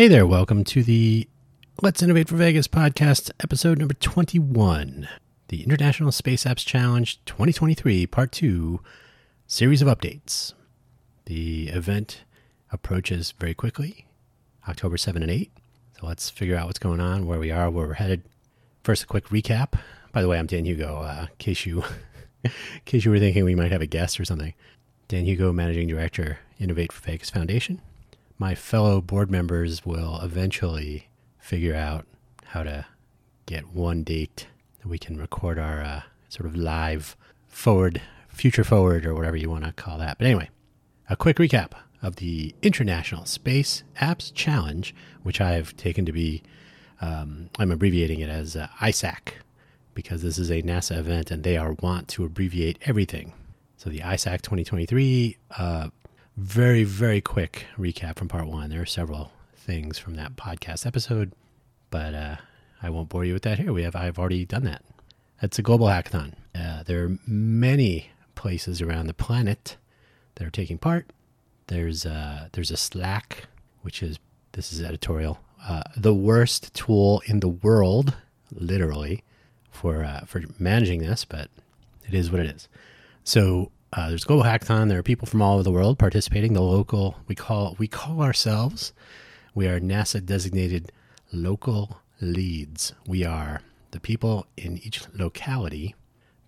Hey there, welcome to the Let's Innovate for Vegas podcast, episode number 21, the International Space Apps Challenge 2023, part two, series of updates. The event approaches very quickly, October 7 and 8. So let's figure out what's going on, where we are, where we're headed. First, a quick recap. By the way, I'm Dan Hugo, uh, in case you, in case you were thinking we might have a guest or something. Dan Hugo, Managing Director, Innovate for Vegas Foundation my fellow board members will eventually figure out how to get one date that we can record our uh, sort of live forward, future forward, or whatever you want to call that. But anyway, a quick recap of the International Space Apps Challenge, which I've taken to be, um, I'm abbreviating it as uh, ISAC because this is a NASA event and they are want to abbreviate everything. So the ISAC 2023 uh, very, very quick recap from part one. There are several things from that podcast episode, but uh, I won't bore you with that here. We have I've already done that. It's a global hackathon. Uh, there are many places around the planet that are taking part. There's uh, there's a Slack, which is this is editorial, uh, the worst tool in the world, literally, for uh, for managing this, but it is what it is. So uh, there's Global Hackathon. There are people from all over the world participating. The local we call we call ourselves we are NASA designated local leads. We are the people in each locality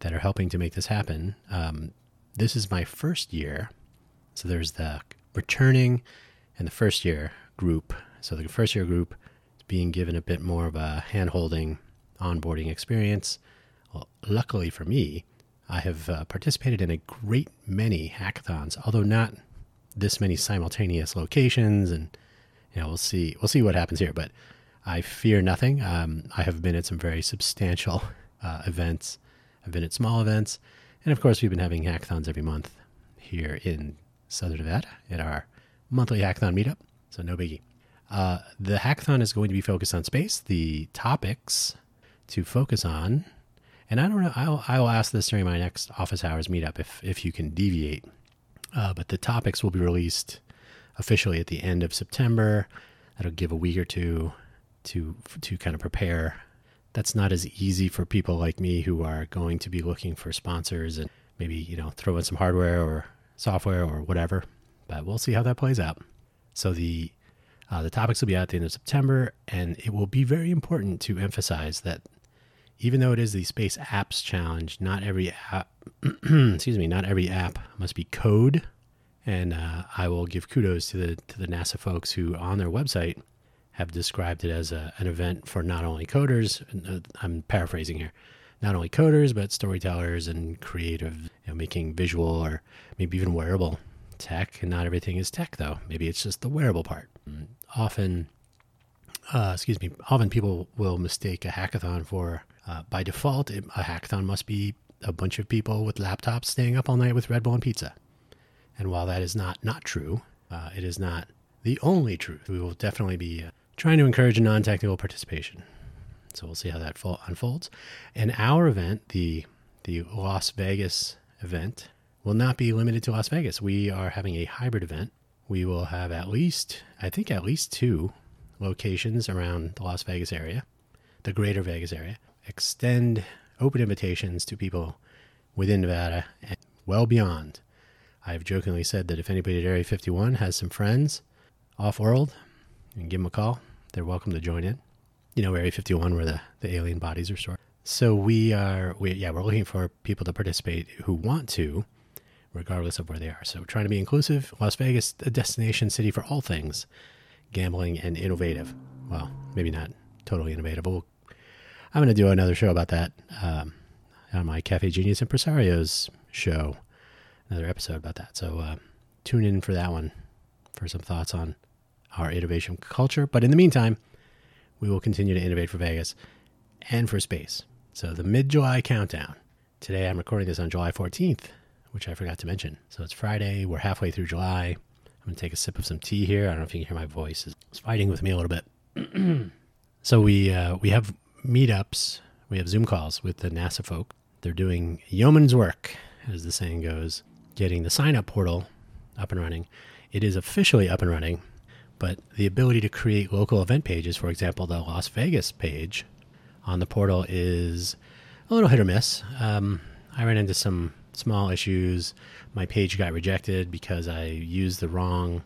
that are helping to make this happen. Um, this is my first year, so there's the returning and the first year group. So the first year group is being given a bit more of a hand holding onboarding experience. Well, luckily for me, I have uh, participated in a great many hackathons, although not this many simultaneous locations. And you know, we'll see. We'll see what happens here. But I fear nothing. Um, I have been at some very substantial uh, events. I've been at small events, and of course, we've been having hackathons every month here in Southern Nevada at our monthly hackathon meetup. So no biggie. Uh, the hackathon is going to be focused on space. The topics to focus on and I don't know. I'll, I'll ask this during my next office hours meetup if if you can deviate. Uh, but the topics will be released officially at the end of September. That'll give a week or two to to kind of prepare. That's not as easy for people like me who are going to be looking for sponsors and maybe you know throw in some hardware or software or whatever. But we'll see how that plays out. So the uh, the topics will be out at the end of September, and it will be very important to emphasize that even though it is the Space Apps Challenge, not every app, excuse me, not every app must be code. And uh, I will give kudos to the to the NASA folks who, on their website, have described it as a, an event for not only coders. Uh, I'm paraphrasing here, not only coders but storytellers and creative, you know, making visual or maybe even wearable tech. And not everything is tech, though. Maybe it's just the wearable part. Often, uh, excuse me, often people will mistake a hackathon for uh, by default, it, a hackathon must be a bunch of people with laptops staying up all night with Red Bull and pizza. And while that is not not true, uh, it is not the only truth. We will definitely be uh, trying to encourage non-technical participation. So we'll see how that unfolds. And our event, the the Las Vegas event, will not be limited to Las Vegas. We are having a hybrid event. We will have at least, I think, at least two locations around the Las Vegas area, the greater Vegas area extend open invitations to people within Nevada and well beyond. I've jokingly said that if anybody at Area 51 has some friends off world, and give them a call. They're welcome to join in. You know, Area 51 where the, the alien bodies are stored. So we are, we, yeah, we're looking for people to participate who want to, regardless of where they are. So trying to be inclusive. Las Vegas, a destination city for all things gambling and innovative. Well, maybe not totally innovative, we'll I'm going to do another show about that um, on my Cafe Genius Impresarios show, another episode about that. So uh, tune in for that one for some thoughts on our innovation culture. But in the meantime, we will continue to innovate for Vegas and for space. So the mid July countdown. Today I'm recording this on July 14th, which I forgot to mention. So it's Friday. We're halfway through July. I'm going to take a sip of some tea here. I don't know if you can hear my voice. It's fighting with me a little bit. so we uh, we have meetups, we have Zoom calls with the NASA folk. They're doing yeoman's work, as the saying goes, getting the sign up portal up and running. It is officially up and running, But the ability to create local event pages, for example, the Las Vegas page on the portal, is a little hit or miss. Um, I ran into some small issues. My page got rejected because I used the wrong,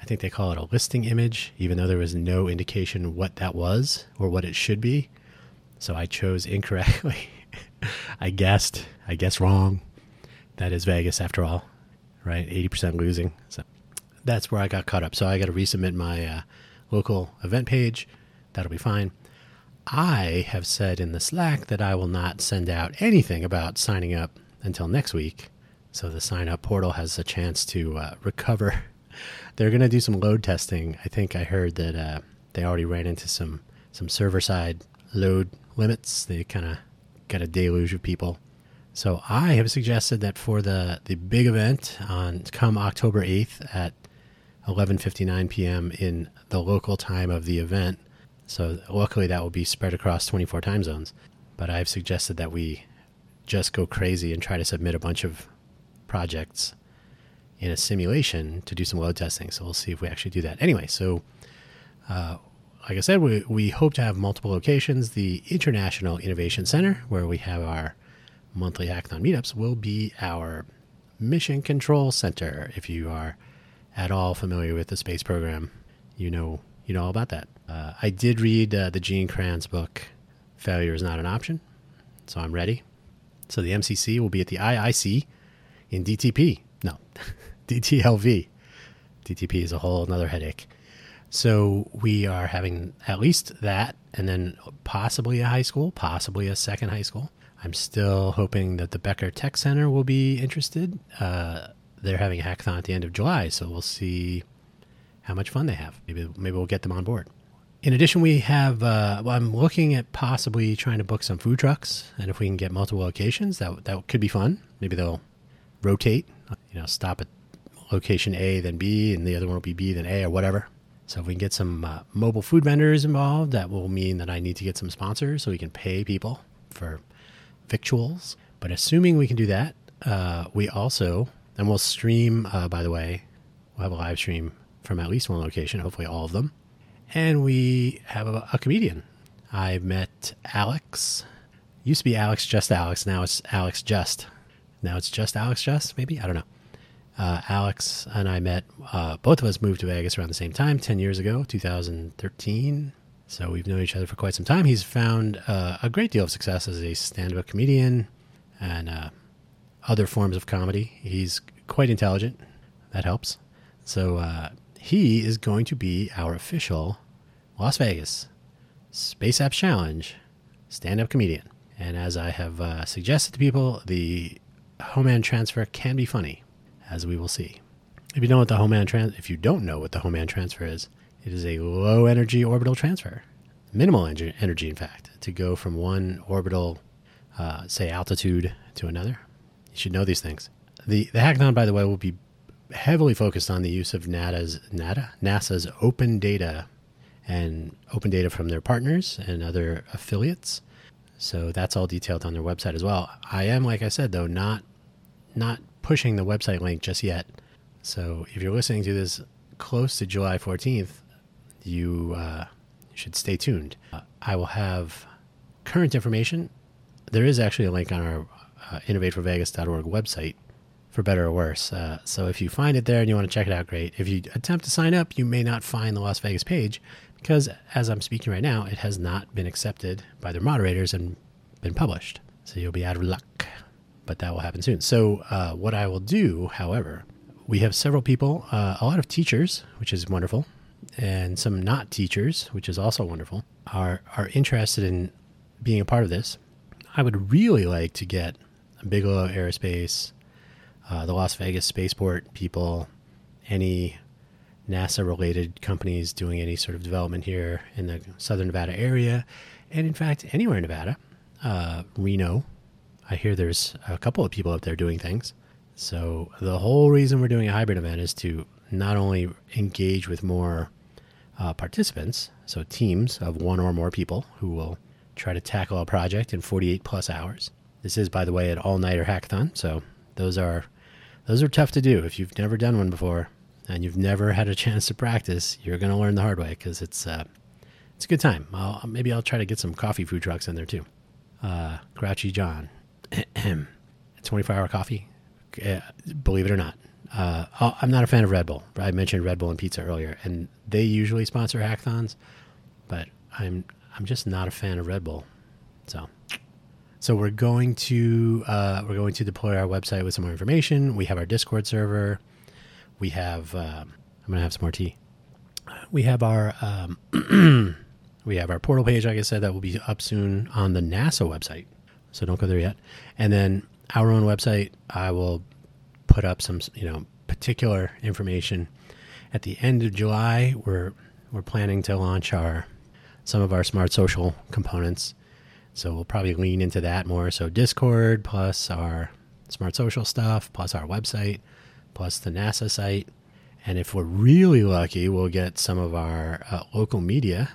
I think they call it a listing image, even though there was no indication what that was or what it should be. So I chose incorrectly. I guessed, I guess wrong. That is Vegas after all, right? 80% losing. So that's where I got caught up. So I got to resubmit my uh, local event page. That'll be fine. I have said in the Slack that I will not send out anything about signing up until next week. So the sign up portal has a chance to uh, recover. They're going to do some load testing. I think I heard that uh, they already ran into some, some server side load limits. They kind of got a deluge of people. So I have suggested that for the, the big event on come October 8th at 11:59 p.m. in the local time of the event. So luckily that will be spread across 24 time zones. But I've suggested that we just go crazy and try to submit a bunch of projects in a simulation to do some load testing. So we'll see if we actually do that. Anyway, so uh, like I said, we, we hope to have multiple locations. The International Innovation Center, where we have our monthly hackathon meetups, will be our mission control center. If you are at all familiar with the space program, you know you know all about that. Uh, I did read uh, the Gene Kranz book, "Failure is Not an Option," so I'm ready. So the MCC will be at the IIC in DTP. No, DTLV. DTP is a whole another headache. So we are having at least that, and then possibly a high school, possibly a second high school. I'm still hoping that the Becker Tech Center will be interested. Uh, they're having a hackathon at the end of July, so we'll see how much fun they have. Maybe maybe we'll get them on board. In addition, we have. Uh, well, I'm looking at possibly trying to book some food trucks, and if we can get multiple locations, that that could be fun. Maybe they'll rotate. You know, stop at location A, then B, and the other one will be B, then A, or whatever. So if we can get some uh, mobile food vendors involved, that will mean that I need to get some sponsors so we can pay people for victuals. But assuming we can do that, uh, we also and we'll stream, uh, by the way, we'll have a live stream from at least one location, hopefully all of them. And we have a, a comedian. I met Alex. Used to be Alex Just Alex. Now it's Alex Just. Now it's just Alex Just, maybe? I don't know. Uh, Alex and I met, uh, both of us moved to Vegas around the same time, 10 years ago, 2013. So we've known each other for quite some time. He's found uh, a great deal of success as a stand up comedian and uh, other forms of comedy. He's quite intelligent. That helps. So uh, he is going to be our official Las Vegas Space Apps Challenge stand up comedian. And as I have uh, suggested to people, the Hohmann transfer can be funny, as we will see. If you know what the Hohmann trans- if you don't know what the Hohmann transfer is, it is a low energy orbital transfer, minimal energy, in fact, to go from one orbital, uh, say altitude, to another you should know these things. The the hackathon, by the way, will be heavily focused on the use of NASA's NASA's open data and open data from their partners and other affiliates. So that's all detailed on their website as well. I am, like I said, though, not not pushing the website link just yet. So if you're listening to this close to July 14th, you uh, should stay tuned. Uh, I will have current information. There is actually a link on our uh, innovateforvegas.org website, for better or worse. Uh, so if you find it there and you want to check it out, great. If you attempt to sign up, you may not find the Las Vegas page because, as I'm speaking right now, it has not been accepted by their moderators and been published. So you'll be out of luck, but that will happen soon. So, uh, what I will do, however, we have several people, uh, a lot of teachers, which is wonderful, and some not teachers, which is also wonderful, are, are interested in being a part of this. I would really like to get a Bigelow Aerospace, uh, the Las Vegas Spaceport people, any NASA related companies doing any sort of development here in the southern Nevada area, and in fact, anywhere in Nevada. Uh, Reno, I hear there's a couple of people up there doing things. So, the whole reason we're doing a hybrid event is to not only engage with more uh, participants, so teams of one or more people who will try to tackle a project in 48 plus hours, this is, by the way, an all-nighter hackathon, so those are those are tough to do. If you've never done one before, and you've never had a chance to practice, you're going to learn the hard way because it's uh, it's a good time. I'll, maybe I'll try to get some coffee food trucks in there too. Uh, Grouchy John, 24 hour coffee. Uh, believe it or not, uh, I'm not a fan of Red Bull. I mentioned Red Bull and pizza earlier, and they usually sponsor hackathons, but I'm I'm just not a fan of Red Bull. So, so we're going to uh, we're going to deploy our website with some more information. We have our Discord server. We have uh, I'm gonna have some more tea. We have our um, we have our portal page, like I said, that will be up soon on the NASA website. So don't go there yet. And then our own website, I will put up some you know particular information at the end of July. We're we're planning to launch our some of our smart social components. So we'll probably lean into that more. So Discord plus our smart social stuff plus our website plus the NASA site. And if we're really lucky, we'll get some of our uh, local media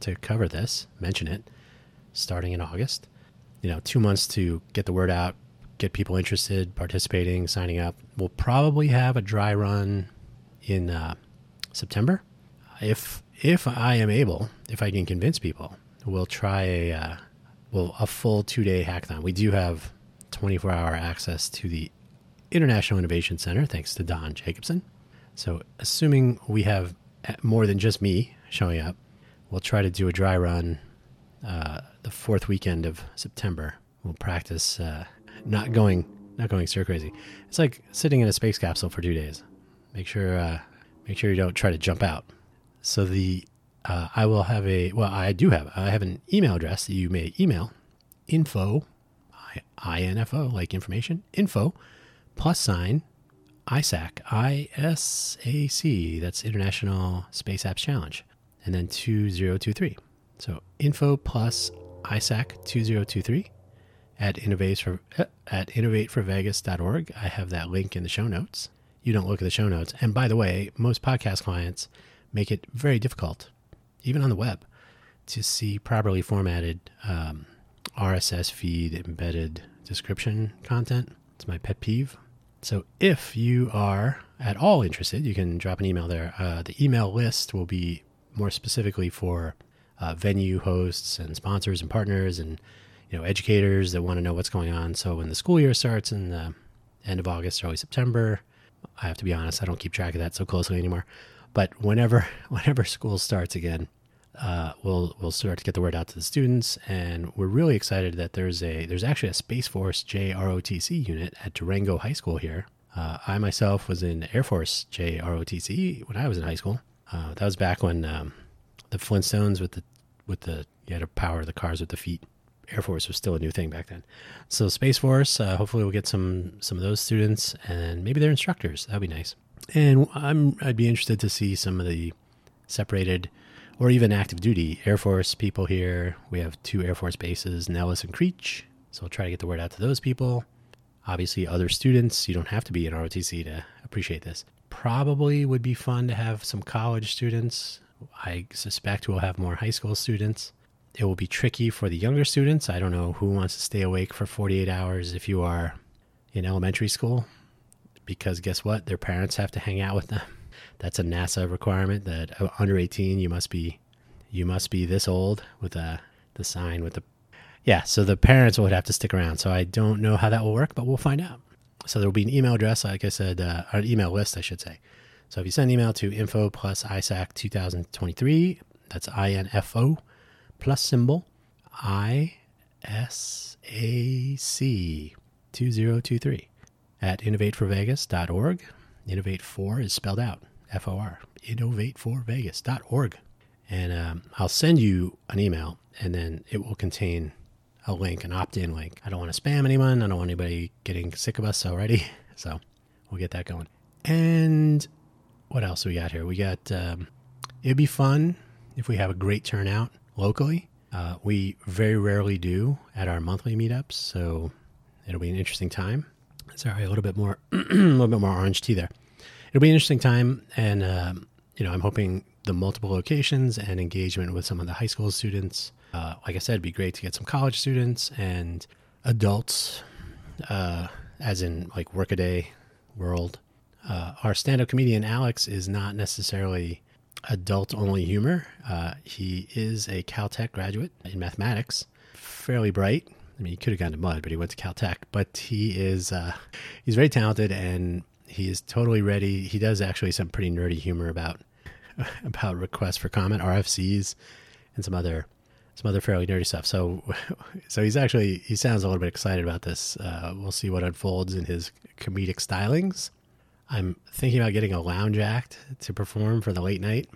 to cover this, mention it, starting in August. You know, two months to get the word out, get people interested, participating, signing up. We'll probably have a dry run in uh, September. If if I am able, if I can convince people, we'll try a uh, well a full two day hackathon. We do have 24 hour access to the International Innovation Center, thanks to Don Jacobson. So, assuming we have more than just me showing up, we'll try to do a dry run uh, the fourth weekend of September. We'll practice uh, not going not going stir crazy. It's like sitting in a space capsule for two days. Make sure uh, make sure you don't try to jump out. So the uh, I will have a well I do have I have an email address that you may email info i n f o like information info plus sign ISAC I S A C that's International Space Apps Challenge and then 2023. So info plus ISAC 2023 at innovate for at innovateforvegas.org. I have that link in the show notes. You don't look at the show notes. And by the way, most podcast clients make it very difficult, even on the web, to see properly formatted um, RSS feed embedded description content. It's my pet peeve. So if you are at all interested, you can drop an email there. Uh, the email list will be more specifically for uh, venue hosts and sponsors and partners and you know educators that want to know what's going on. So when the school year starts in the end of August, early September, I have to be honest, I don't keep track of that so closely anymore. But whenever whenever school starts again, uh, we'll we'll start to get the word out to the students, and we're really excited that there's a there's actually a Space Force JROTC unit at Durango High School here. Uh, I myself was in Air Force JROTC when I was in high school, uh, that was back when um, the Flintstones with the with the you had to power the cars with the feet. Air Force was still a new thing back then. So Space Force, uh, hopefully we'll get some some of those students and maybe their instructors. That'd be nice. And I'm I'd be interested to see some of the separated or even active duty Air Force people here. We have two Air Force bases, Nellis and Creech. So I'll try to get the word out to those people. Obviously, other students. You don't have to be an ROTC to appreciate this probably would be fun to have some college students. I suspect we'll have more high school students. It will be tricky for the younger students. I don't know who wants to stay awake for 48 hours if you are in elementary school, because guess what? Their parents have to hang out with them. That's a NASA requirement that uh, under 18 you must be you must be this old with a the sign with the yeah. So the parents would have to stick around. So I don't know how that will work, but we'll find out. So there will be an email address, like I said, uh, an email list, I should say. So if you send an email to info plus ISAC 2023, that's INFO plus symbol ISAC 2023 at innovateforvegas.org. Innovate 4 is spelled out F O R, innovateforvegas.org. And um, I'll send you an email, and then it will contain a link, an opt in link. I don't want to spam anyone. I don't want anybody getting sick of us already. So we'll get that going. And what else we got here? We got, um, it'd be fun if we have a great turnout locally. Uh, we very rarely do at our monthly meetups. So it'll be an interesting time. Sorry, a little bit more, a little bit more orange tea there. It'll be an interesting time. And, um, you know, I'm hoping the multiple locations and engagement with some of the high school students uh, like I said, it'd be great to get some college students and adults, uh, as in like workaday world, Uh, our stand up comedian Alex is not necessarily adult only humor. Uh, he is a Caltech graduate in mathematics, fairly bright. I mean, he could have gone to Mudd, but he went to Caltech. But he is uh, he's very talented and he is totally ready. He does actually some pretty nerdy humor about about requests for comment, RFCs, and some other some other fairly nerdy stuff. So so he's actually he sounds a little bit excited about this. Uh, we'll see what unfolds in his comedic stylings. I'm thinking about getting a lounge act to perform for the late night.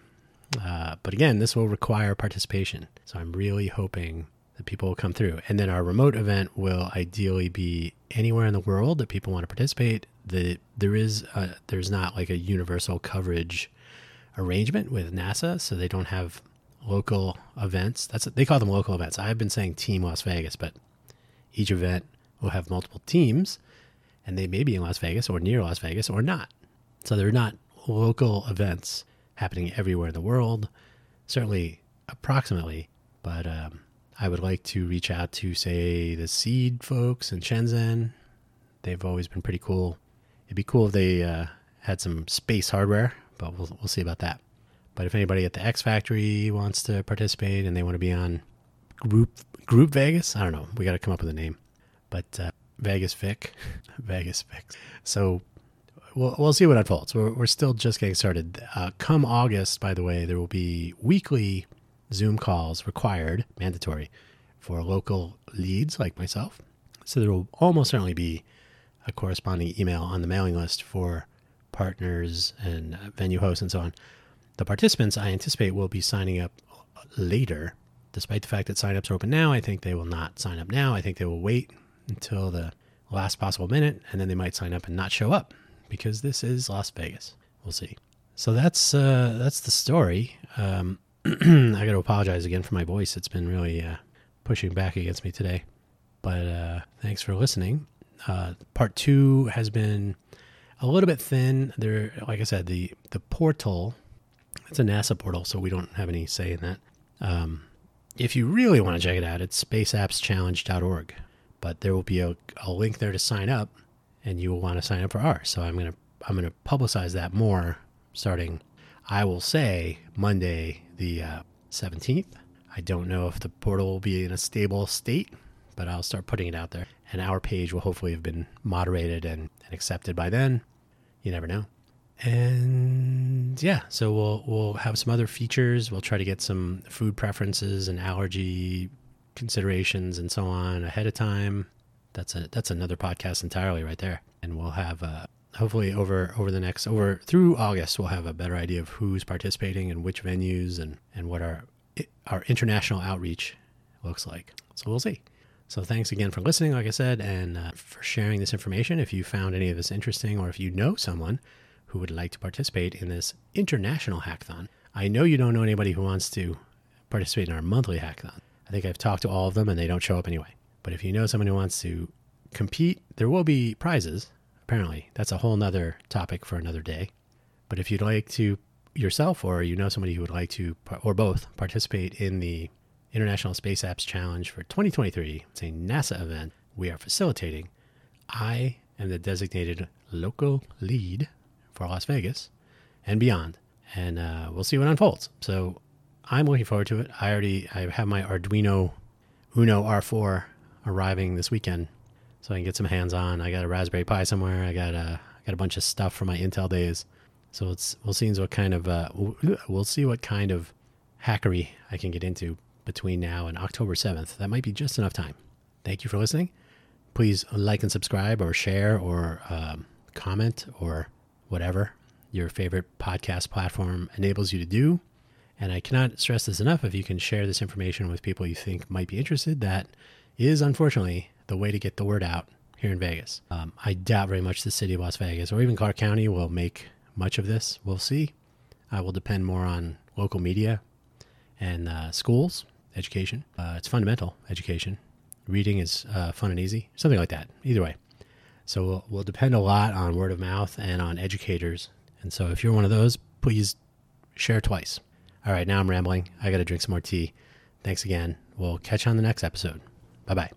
Uh, but again, this will require participation. So I'm really hoping that people will come through. And then our remote event will ideally be anywhere in the world that people want to participate. The, there is a, there's not like a universal coverage arrangement with NASA, so they don't have local events. That's they call them local events. I've been saying Team Las Vegas, but each event will have multiple teams and they may be in Las Vegas or near Las Vegas or not. So they're not local events happening everywhere in the world, certainly approximately, but um, I would like to reach out to, say, the Seeed folks in Shenzhen. They've always been pretty cool. It'd be cool if they uh, had some space hardware, but we'll, we'll see about that. But if anybody at the X Factory wants to participate and they want to be on Group Group Vegas, I don't know. We got to come up with a name. But uh, Vegas Vic, Vegas Vic. So we'll, we'll see what unfolds. We're, we're still just getting started. Uh, come August, by the way, there will be weekly Zoom calls required, mandatory, for local leads like myself. So there will almost certainly be a corresponding email on the mailing list for partners and venue hosts and so on. The participants I anticipate will be signing up later. Despite the fact that signups are open now, I think they will not sign up now. I think they will wait until the last possible minute, and then they might sign up and not show up because this is Las Vegas. We'll see. So that's uh, that's the story. Um, I got to apologize again for my voice. It's been really uh, pushing back against me today. But uh, thanks for listening. Uh, part two has been a little bit thin. There, like I said, the the portal. It's a NASA portal, so we don't have any say in that. Um, if you really want to check it out, it's spaceappschallenge.org but there will be a, a link there to sign up and you will want to sign up for ours. So I'm to I'm to publicize that more starting I will say Monday the uh, 17th. I don't know if the portal will be in a stable state, but I'll start putting it out there. And our page will hopefully have been moderated and, and accepted by then. You never know. And yeah, so we'll we'll have some other features. We'll try to get some food preferences and allergy considerations and so on ahead of time. That's a that's another podcast entirely right there. And we'll have uh, hopefully over over the next over through August we'll have a better idea of who's participating and which venues and and what our our international outreach looks like. So we'll see. So thanks again for listening, like I said, and uh, for sharing this information. If you found any of this interesting, or if you know someone who would like to participate in this international hackathon, I know you don't know anybody who wants to participate in our monthly hackathon. I think I've talked to all of them and they don't show up anyway. But if you know someone who wants to compete, there will be prizes. Apparently, that's a whole nother topic for another day. But if you'd like to yourself or you know somebody who would like to, or both, participate in the International Space Apps Challenge for 2023, it's a NASA event we are facilitating. I am the designated local lead for Las Vegas and beyond. And uh, we'll see what unfolds. So I'm looking forward to it. I already I have my Arduino Uno R4 arriving this weekend, so I can get some hands on. I got a Raspberry Pi somewhere. I got a I got a bunch of stuff from my Intel days. So it's we'll see what kind of uh, we'll see what kind of hackery I can get into between now and October 7th. That might be just enough time. Thank you for listening. Please like and subscribe or share or um, comment or whatever your favorite podcast platform enables you to do. And I cannot stress this enough. If you can share this information with people you think might be interested, that is unfortunately the way to get the word out here in Vegas. Um, I doubt very much the city of Las Vegas or even Clark County will make much of this. We'll see. I will depend more on local media and uh, schools, education. Uh, it's fundamental education. Reading is uh, fun and easy, something like that. Either way. So we'll, we'll depend a lot on word of mouth and on educators. And so if you're one of those, please share twice. All right, now I'm rambling. I got to drink some more tea. Thanks again. We'll catch you on the next episode. Bye bye.